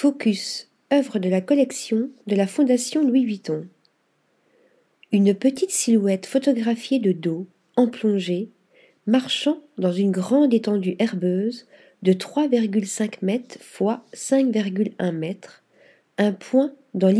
Focus, œuvre de la collection de la Fondation Louis Vuitton. Une petite silhouette photographiée de dos, en plongée, marchant dans une grande étendue herbeuse de 3,5 mètres x 5,1 mètres, un point dans